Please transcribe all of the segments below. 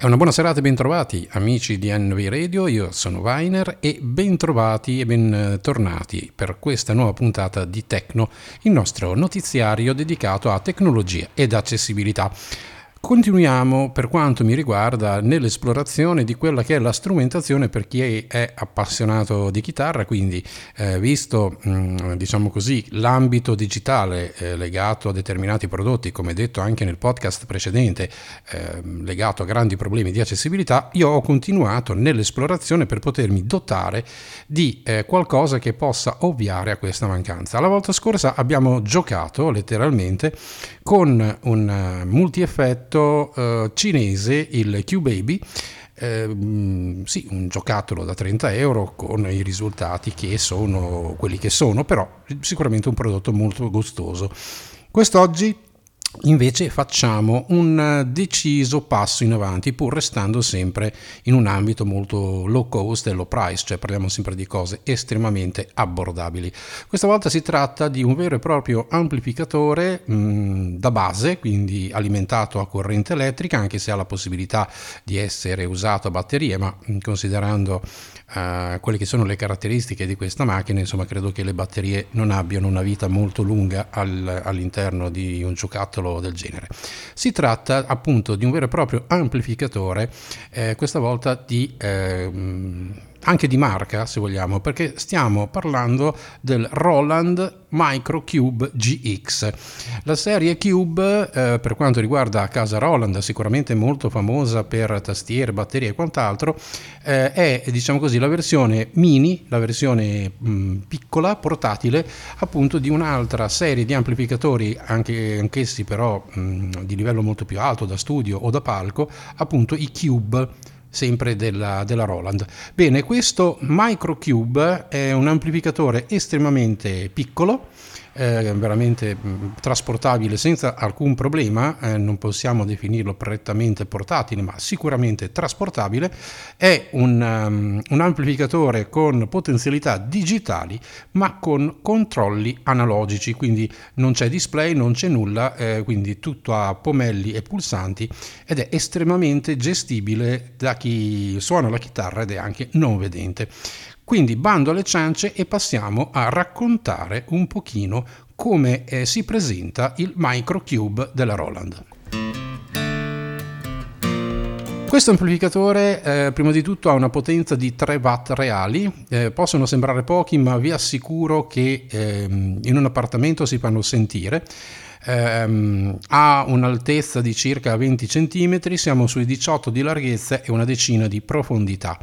E una buona serata e bentrovati amici di NV Radio, io sono Weiner e bentrovati e bentornati per questa nuova puntata di Tecno, il nostro notiziario dedicato a tecnologia ed accessibilità. Continuiamo per quanto mi riguarda nell'esplorazione di quella che è la strumentazione per chi è appassionato di chitarra, quindi eh, visto mh, diciamo così l'ambito digitale eh, legato a determinati prodotti, come detto anche nel podcast precedente, eh, legato a grandi problemi di accessibilità, io ho continuato nell'esplorazione per potermi dotare di eh, qualcosa che possa ovviare a questa mancanza. La volta scorsa abbiamo giocato letteralmente con un uh, multi-effetto uh, cinese, il Q-Baby, eh, sì, un giocattolo da 30 euro con i risultati che sono quelli che sono, però sicuramente un prodotto molto gustoso. Quest'oggi Invece facciamo un deciso passo in avanti pur restando sempre in un ambito molto low cost e low price, cioè parliamo sempre di cose estremamente abbordabili. Questa volta si tratta di un vero e proprio amplificatore mh, mm, da base, quindi alimentato a corrente elettrica, anche se ha la possibilità di essere usato a batterie, ma mm, considerando uh, quelle che sono le caratteristiche di questa macchina, insomma credo che le batterie non abbiano una vita molto lunga al, all'interno di un giocattolo del genere. Si tratta appunto di un vero e proprio amplificatore, eh, questa volta di... Eh, anche di marca se vogliamo, perché stiamo parlando del Roland Microcube GX. La serie Cube, eh, per quanto riguarda casa Roland, sicuramente molto famosa per tastiere, batterie e quant'altro, eh, è diciamo così la versione mini, la versione mh, piccola, portatile, appunto di un'altra serie di amplificatori, anche, anch'essi però mh, di livello molto più alto, da studio o da palco, appunto i Cube sempre della, della, Roland. Bene, questo Microcube è un amplificatore estremamente piccolo, eh, veramente mh, mm, trasportabile senza alcun problema, eh, non possiamo definirlo prettamente portatile, ma sicuramente trasportabile, è un, um, un amplificatore con potenzialità digitali, ma con controlli analogici, quindi non c'è display, non c'è nulla, eh, quindi tutto a pomelli e pulsanti ed è estremamente gestibile da chi suona la chitarra ed è anche non vedente. Quindi bando alle ciance e passiamo a raccontare un pochino come eh, si presenta il Microcube della Roland. Questo amplificatore eh, prima di tutto ha una potenza di 3 watt reali, eh, possono sembrare pochi ma vi assicuro che eh, in un appartamento si fanno sentire. Ehm, ha un'altezza di circa 20 cm, siamo sui 18 di larghezza e una decina di profondità.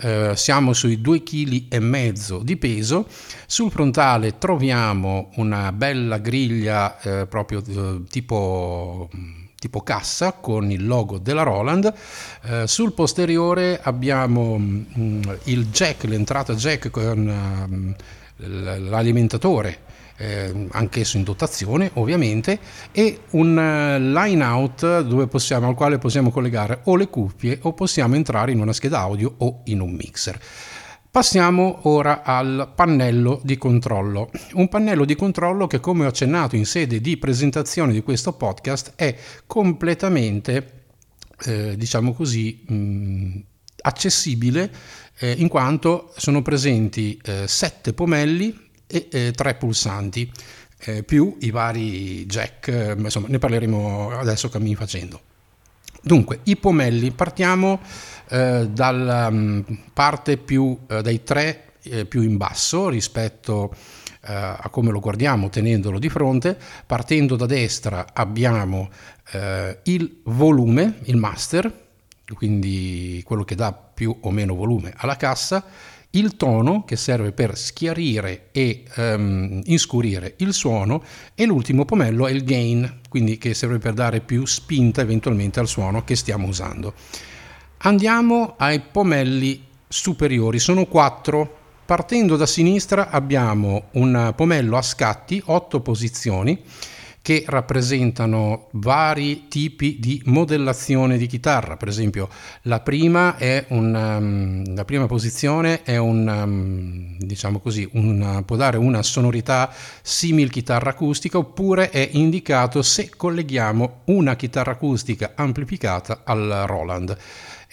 Eh, siamo sui 2,5 kg di peso. Sul frontale troviamo una bella griglia eh, proprio eh, tipo tipo cassa con il logo della Roland. Eh, sul posteriore abbiamo mh, mm, il jack, l'entrata jack con uh, l'alimentatore eh, anch'esso in dotazione ovviamente, e un uh, line out possiamo, al quale possiamo collegare o le cuffie o possiamo entrare in una scheda audio o in un mixer. Passiamo ora al pannello di controllo. Un pannello di controllo che, come ho accennato in sede di presentazione di questo podcast, è completamente, eh, diciamo così, mh, accessibile eh, in quanto sono presenti eh, sette pomelli e eh, tre pulsanti, eh, più i vari jack, eh, insomma ne parleremo adesso cammini facendo. Dunque, i pomelli, partiamo eh, dalla um, parte più, eh, dai tre eh, più in basso rispetto a come lo guardiamo tenendolo di fronte. Partendo da destra abbiamo il volume, il master, quindi quello che dà più o meno volume alla cassa, il tono che serve per schiarire e um, inscurire il suono e l'ultimo pomello è il gain, quindi che serve per dare più spinta eventualmente al suono che stiamo usando. Andiamo ai pomelli superiori, sono quattro. Partendo da sinistra abbiamo un pomello a scatti, otto posizioni, che rappresentano vari tipi di modellazione di chitarra. Per esempio, la prima, un, um, la prima posizione un, um, diciamo così, una, può dare una sonorità simil chitarra acustica oppure è indicato se colleghiamo una chitarra acustica amplificata al Roland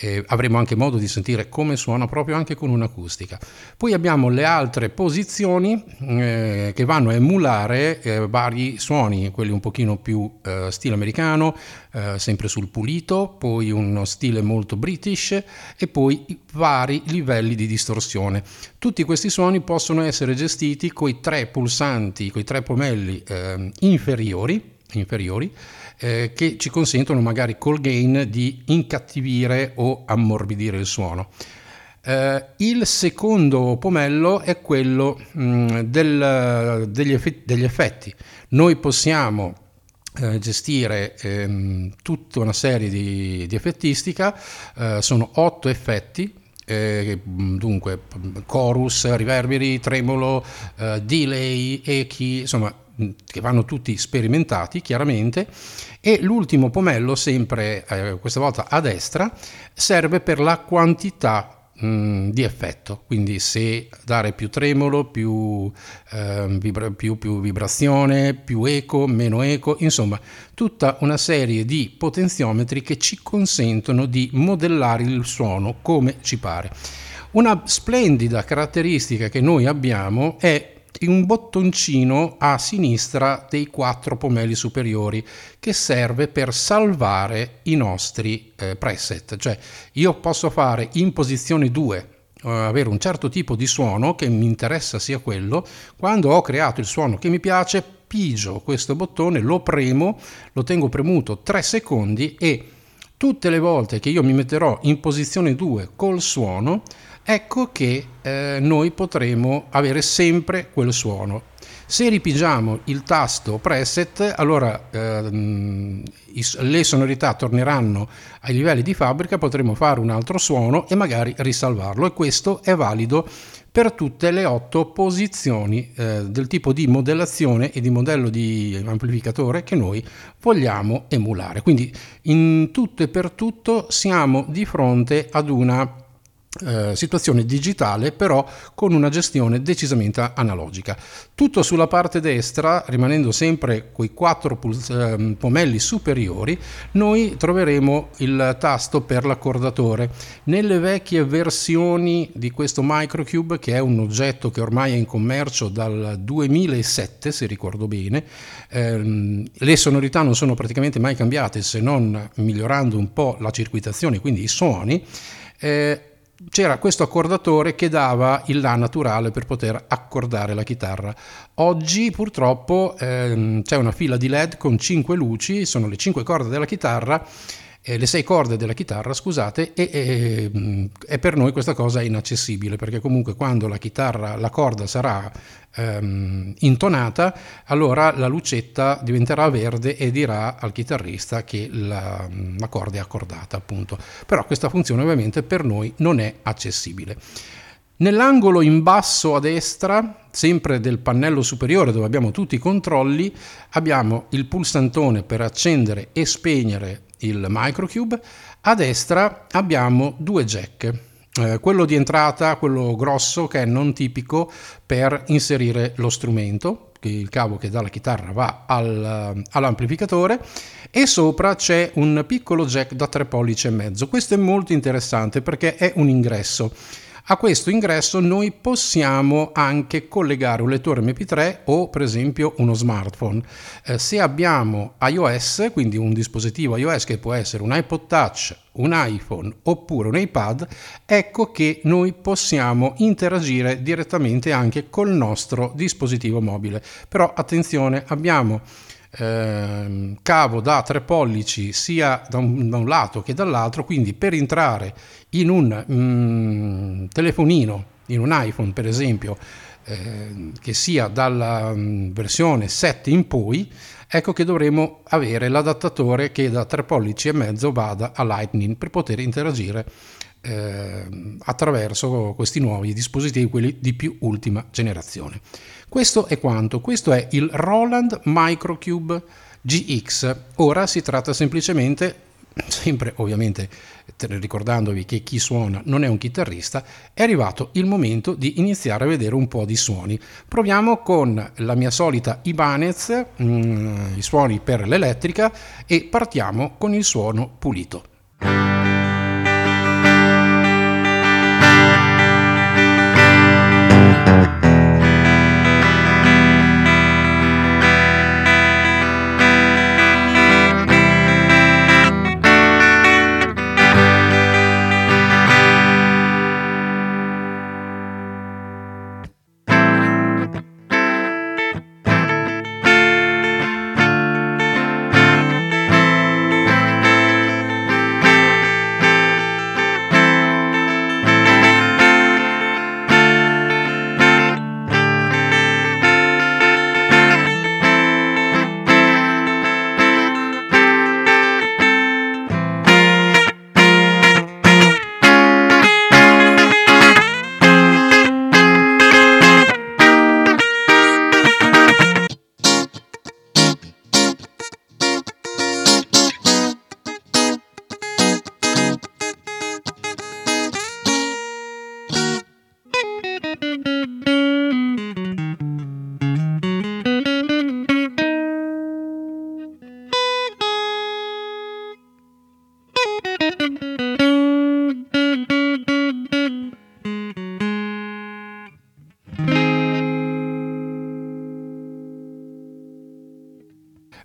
eh, avremo anche modo di sentire come suona proprio anche con un'acustica. Poi abbiamo le altre posizioni eh, che vanno a emulare eh, vari suoni, quelli un pochino più eh, stile americano, eh, sempre sul pulito, poi uno stile molto british e poi vari livelli di distorsione. Tutti questi suoni possono essere gestiti con i tre pulsanti, con i tre pomelli eh, inferiori, inferiori eh, che ci consentono magari col gain di incattivire o ammorbidire il suono. Eh, il secondo pomello è quello mh, mm, del, degli, effetti, degli, effetti, Noi possiamo eh, gestire ehm, tutta una serie di, di effettistica, eh, sono otto effetti, eh, dunque chorus, riverberi, tremolo, eh, delay, echi, insomma che vanno tutti sperimentati chiaramente e l'ultimo pomello sempre eh, questa volta a destra serve per la quantità mh, di effetto. Quindi se dare più tremolo più, eh, vibra- più, più vibrazione più eco meno eco insomma tutta una serie di potenziometri che ci consentono di modellare il suono come ci pare. Una splendida caratteristica che noi abbiamo è un bottoncino a sinistra dei quattro pomelli superiori che serve per salvare i nostri eh, preset. Cioè io posso fare in posizione 2 eh, avere un certo tipo di suono che mi interessa sia quello, quando ho creato il suono che mi piace, pigio questo bottone, lo premo, lo tengo premuto 3 secondi e tutte le volte che io mi metterò in posizione 2 col suono, ecco che eh, noi potremo avere sempre quel suono. Se ripigiamo il tasto preset, allora ehm, le sonorità torneranno ai livelli di fabbrica, potremo fare un altro suono e magari risalvarlo e questo è valido per tutte le otto posizioni eh, del tipo di modellazione e di modello di amplificatore che noi vogliamo emulare. Quindi in tutto e per tutto siamo di fronte ad una eh, situazione digitale però con una gestione decisamente analogica. Tutto sulla parte destra, rimanendo sempre quei quattro puls- eh, pomelli superiori, noi troveremo il tasto per l'accordatore. Nelle vecchie versioni di questo Microcube, che è un oggetto che ormai è in commercio dal 2007, se ricordo bene, ehm, le sonorità non sono praticamente mai cambiate se non migliorando un po' la circuitazione, quindi i suoni. Eh, c'era questo accordatore che dava il La naturale per poter accordare la chitarra. Oggi purtroppo ehm, c'è una fila di LED con 5 luci, sono le 5 corde della chitarra eh, le sei corde della chitarra, scusate, e, e, e, per noi questa cosa è inaccessibile perché comunque quando la chitarra, la corda sarà ehm, intonata, allora la lucetta diventerà verde e dirà al chitarrista che la, la corda è accordata, appunto. Però questa funzione ovviamente per noi non è accessibile. Nell'angolo in basso a destra, sempre del pannello superiore dove abbiamo tutti i controlli, abbiamo il pulsantone per accendere e spegnere il microcube. A destra abbiamo due jack. Eh, quello di entrata, quello grosso che è non tipico per inserire lo strumento, il cavo che dalla chitarra va al, all'amplificatore e sopra c'è un piccolo jack da 3 pollici e mezzo. Questo è molto interessante perché è un ingresso. A questo ingresso noi possiamo anche collegare un lettore MP3 o per esempio uno smartphone. Eh, se abbiamo iOS, quindi un dispositivo iOS che può essere un iPod Touch, un iPhone oppure un iPad, ecco che noi possiamo interagire direttamente anche col nostro dispositivo mobile. Però attenzione, abbiamo eh, cavo da 3 pollici sia da un, da un, lato che dall'altro, quindi per entrare in un mm, telefonino, in un iPhone per esempio, eh, che sia dalla mm, versione 7 in poi, ecco che dovremo avere l'adattatore che da 3 pollici e mezzo vada a Lightning per poter interagire eh, attraverso questi nuovi dispositivi, quelli di più ultima generazione. Questo è quanto, questo è il Roland Microcube GX. Ora si tratta semplicemente sempre ovviamente ricordandovi che chi suona non è un chitarrista, è arrivato il momento di iniziare a vedere un po' di suoni. Proviamo con la mia solita Ibanez, mm, i suoni per l'elettrica e partiamo con il suono pulito.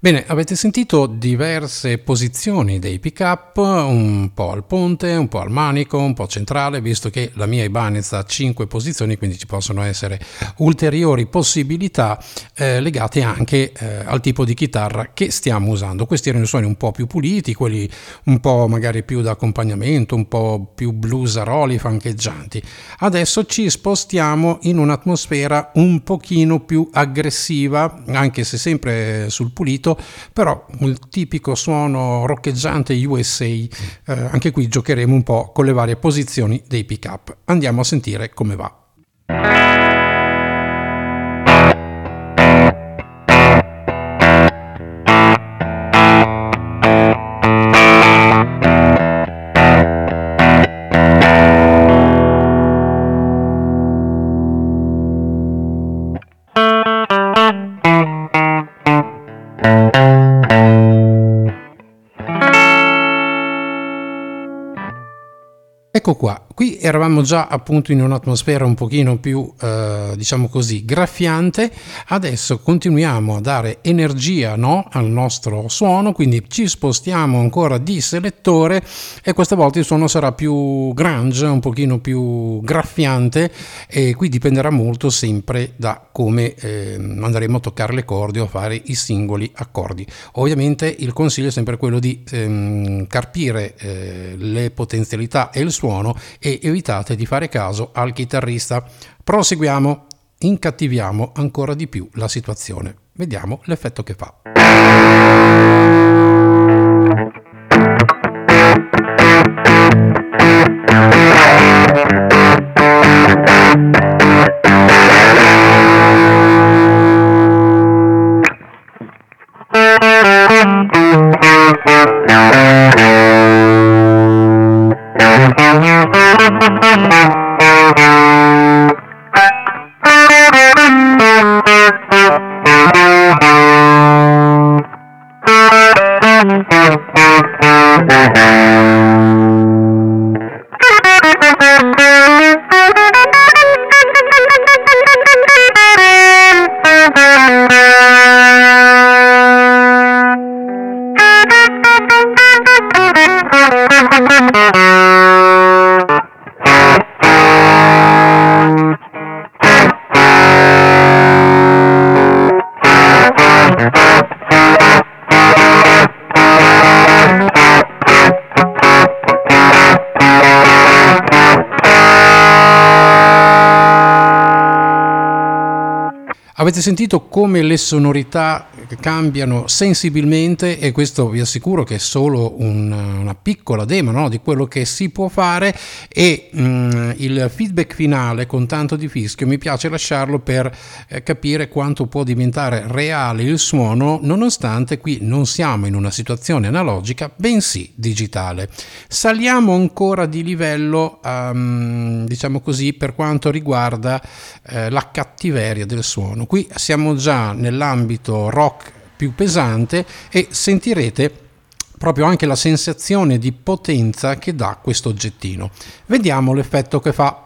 Bene, avete sentito diverse posizioni dei pick-up, un po' al ponte, un po' al manico, un po' centrale, visto che la mia Ibanez ha 5 posizioni, quindi ci possono essere ulteriori possibilità eh, legate anche eh, al tipo di chitarra che stiamo usando. Questi erano i suoni un po' più puliti, quelli un po' magari più da accompagnamento, un po' più bluesaroli, fancheggianti. Adesso ci spostiamo in un'atmosfera un pochino più aggressiva, anche se sempre sul pulito, però il tipico suono roccheggiante USA, eh, anche qui giocheremo un po' con le varie posizioni dei pick up. Andiamo a sentire come va. Eravamo già appunto in un'atmosfera un pochino più, eh, diciamo così, graffiante, adesso continuiamo a dare energia no, al nostro suono, quindi ci spostiamo ancora di selettore e questa volta il suono sarà più grunge, un pochino più graffiante e qui dipenderà molto sempre da come eh, andremo a toccare le corde o a fare i singoli accordi. Ovviamente il consiglio è sempre quello di ehm, carpire eh, le potenzialità e il suono e evitate di fare caso al chitarrista. Proseguiamo, incattiviamo ancora di più la situazione. Vediamo l'effetto che fa. Avete sentito come le sonorità cambiano sensibilmente e questo vi assicuro che è solo un, una piccola demo no? di quello che si può fare e mh, mm, il feedback finale con tanto di fischio mi piace lasciarlo per eh, capire quanto può diventare reale il suono nonostante qui non siamo in una situazione analogica bensì digitale. Saliamo ancora di livello um, diciamo così per quanto riguarda eh, la cattiveria del suono. Qui siamo già nell'ambito rock più pesante e sentirete proprio anche la sensazione di potenza che dà questo oggettino. Vediamo l'effetto che fa.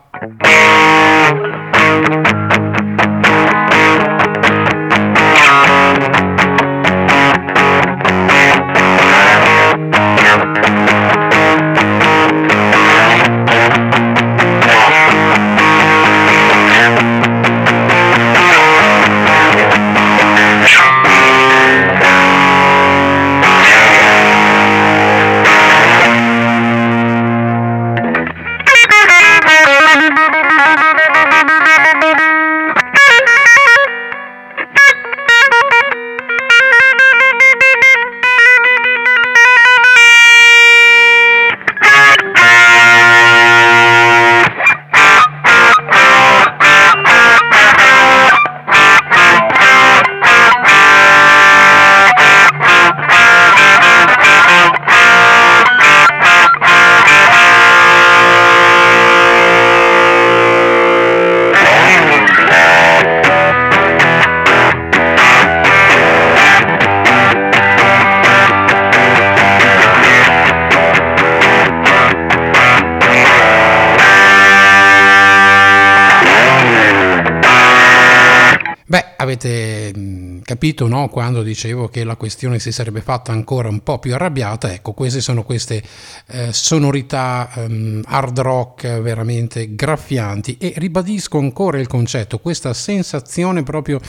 Avete capito no? quando dicevo che la questione si sarebbe fatta ancora un po' più arrabbiata, ecco queste sono queste eh, sonorità um, hard rock veramente graffianti e ribadisco ancora il concetto, questa sensazione proprio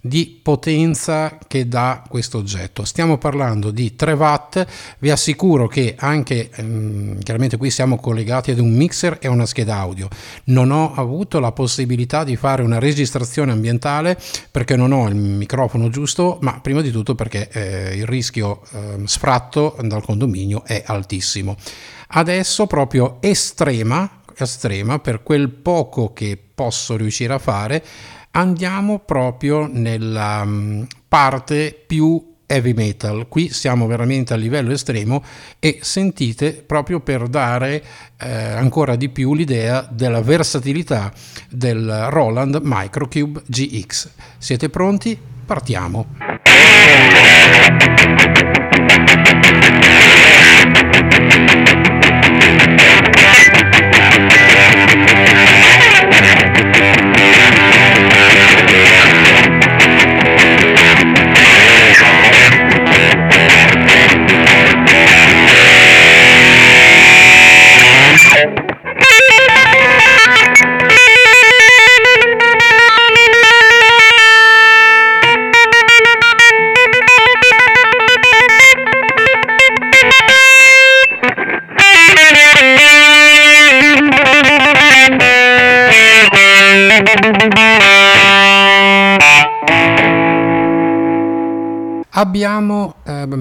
di potenza che dà questo oggetto. Stiamo parlando di 3 watt, vi assicuro che anche, ehm, chiaramente qui siamo collegati ad un mixer e una scheda audio, non ho avuto la possibilità di fare una registrazione ambientale perché non ho il microfono giusto, ma prima di tutto perché eh, il rischio eh, sfratto dal condominio è altissimo. Adesso proprio estrema, estrema per quel poco che posso riuscire a fare andiamo proprio nella mm, parte più heavy metal. Qui siamo veramente a livello estremo e sentite proprio per dare eh, ancora di più l'idea della versatilità del Roland Microcube GX. Siete pronti? Partiamo.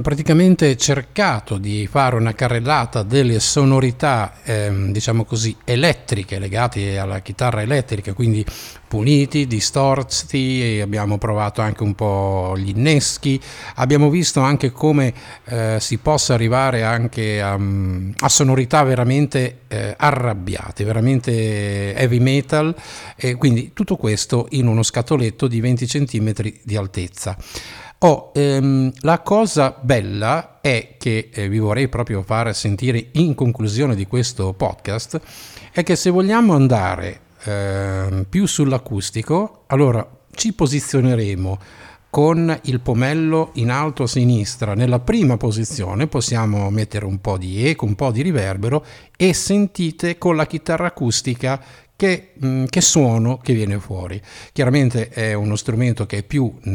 Praticamente cercato di fare una carrellata delle sonorità, eh, diciamo così, elettriche legate alla chitarra elettrica, quindi puliti, distorti, abbiamo provato anche un po' gli inneschi, abbiamo visto anche come eh, si possa arrivare anche a, a sonorità veramente eh, arrabbiate, veramente heavy metal, e quindi tutto questo in uno scatoletto di 20 cm di altezza. Oh, ehm, la cosa bella è che eh, vi vorrei proprio fare sentire in conclusione di questo podcast è che se vogliamo andare eh, più sull'acustico, allora ci posizioneremo con il pomello in alto a sinistra. Nella prima posizione, possiamo mettere un po' di eco, un po' di riverbero e sentite con la chitarra acustica che, mh, che, suono che viene fuori. Chiaramente è uno strumento che è più mh,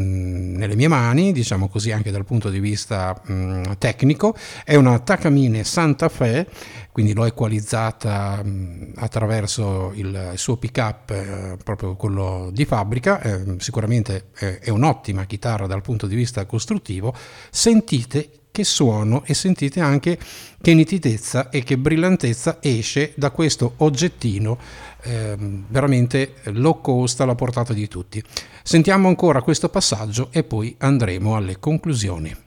nelle mie mani, diciamo così anche dal punto di vista mh, tecnico, è una Takamine Santa Fe, quindi l'ho equalizzata attraverso il suo pick-up, eh, proprio quello di fabbrica, eh, sicuramente è, è un'ottima chitarra dal punto di vista costruttivo, sentite che suono e sentite anche che nitidezza e che brillantezza esce da questo oggettino eh, veramente low cost alla portata di tutti. Sentiamo ancora questo passaggio e poi andremo alle conclusioni.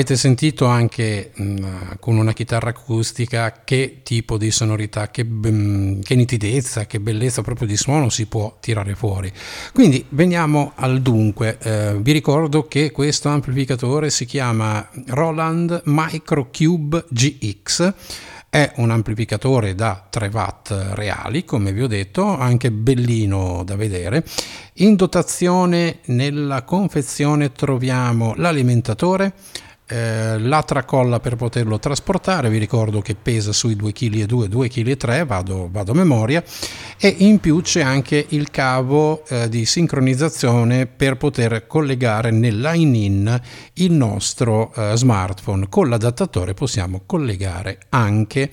Avete sentito anche mh, mm, con una chitarra acustica che tipo di sonorità, che, mh, mm, che, nitidezza, che bellezza proprio di suono si può tirare fuori. Quindi veniamo al dunque. Eh, vi ricordo che questo amplificatore si chiama Roland Microcube GX è un amplificatore da 3 watt reali, come vi ho detto, anche bellino da vedere. In dotazione nella confezione troviamo l'alimentatore, eh, la tracolla per poterlo trasportare, vi ricordo che pesa sui 2,2 kg, 2,3 kg, vado, vado a memoria, e in più c'è anche il cavo eh, di sincronizzazione per poter collegare nel line-in il nostro eh, smartphone. Con l'adattatore possiamo collegare anche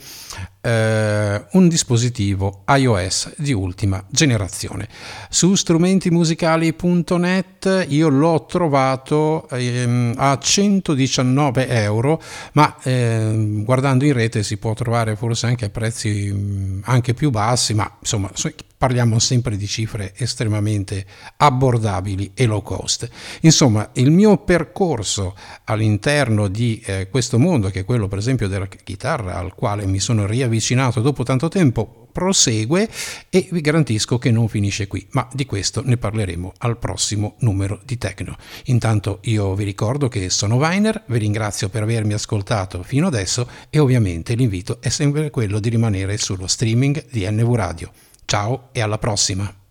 eh, un dispositivo iOS di ultima generazione. Su strumentimusicali.net io l'ho trovato ehm, a 119 euro, ma ehm, guardando in rete si può trovare forse anche a prezzi mh, mm, anche più bassi, ma insomma parliamo sempre di cifre estremamente abbordabili e low cost. Insomma, il mio percorso all'interno di eh, questo mondo, che è quello per esempio della chitarra, al quale mi sono riavvicinato dopo tanto tempo, prosegue e vi garantisco che non finisce qui, ma di questo ne parleremo al prossimo numero di Tecno. Intanto io vi ricordo che sono Weiner, vi ringrazio per avermi ascoltato fino adesso e ovviamente l'invito è sempre quello di rimanere sullo streaming di NV Radio. Ciao e alla prossima!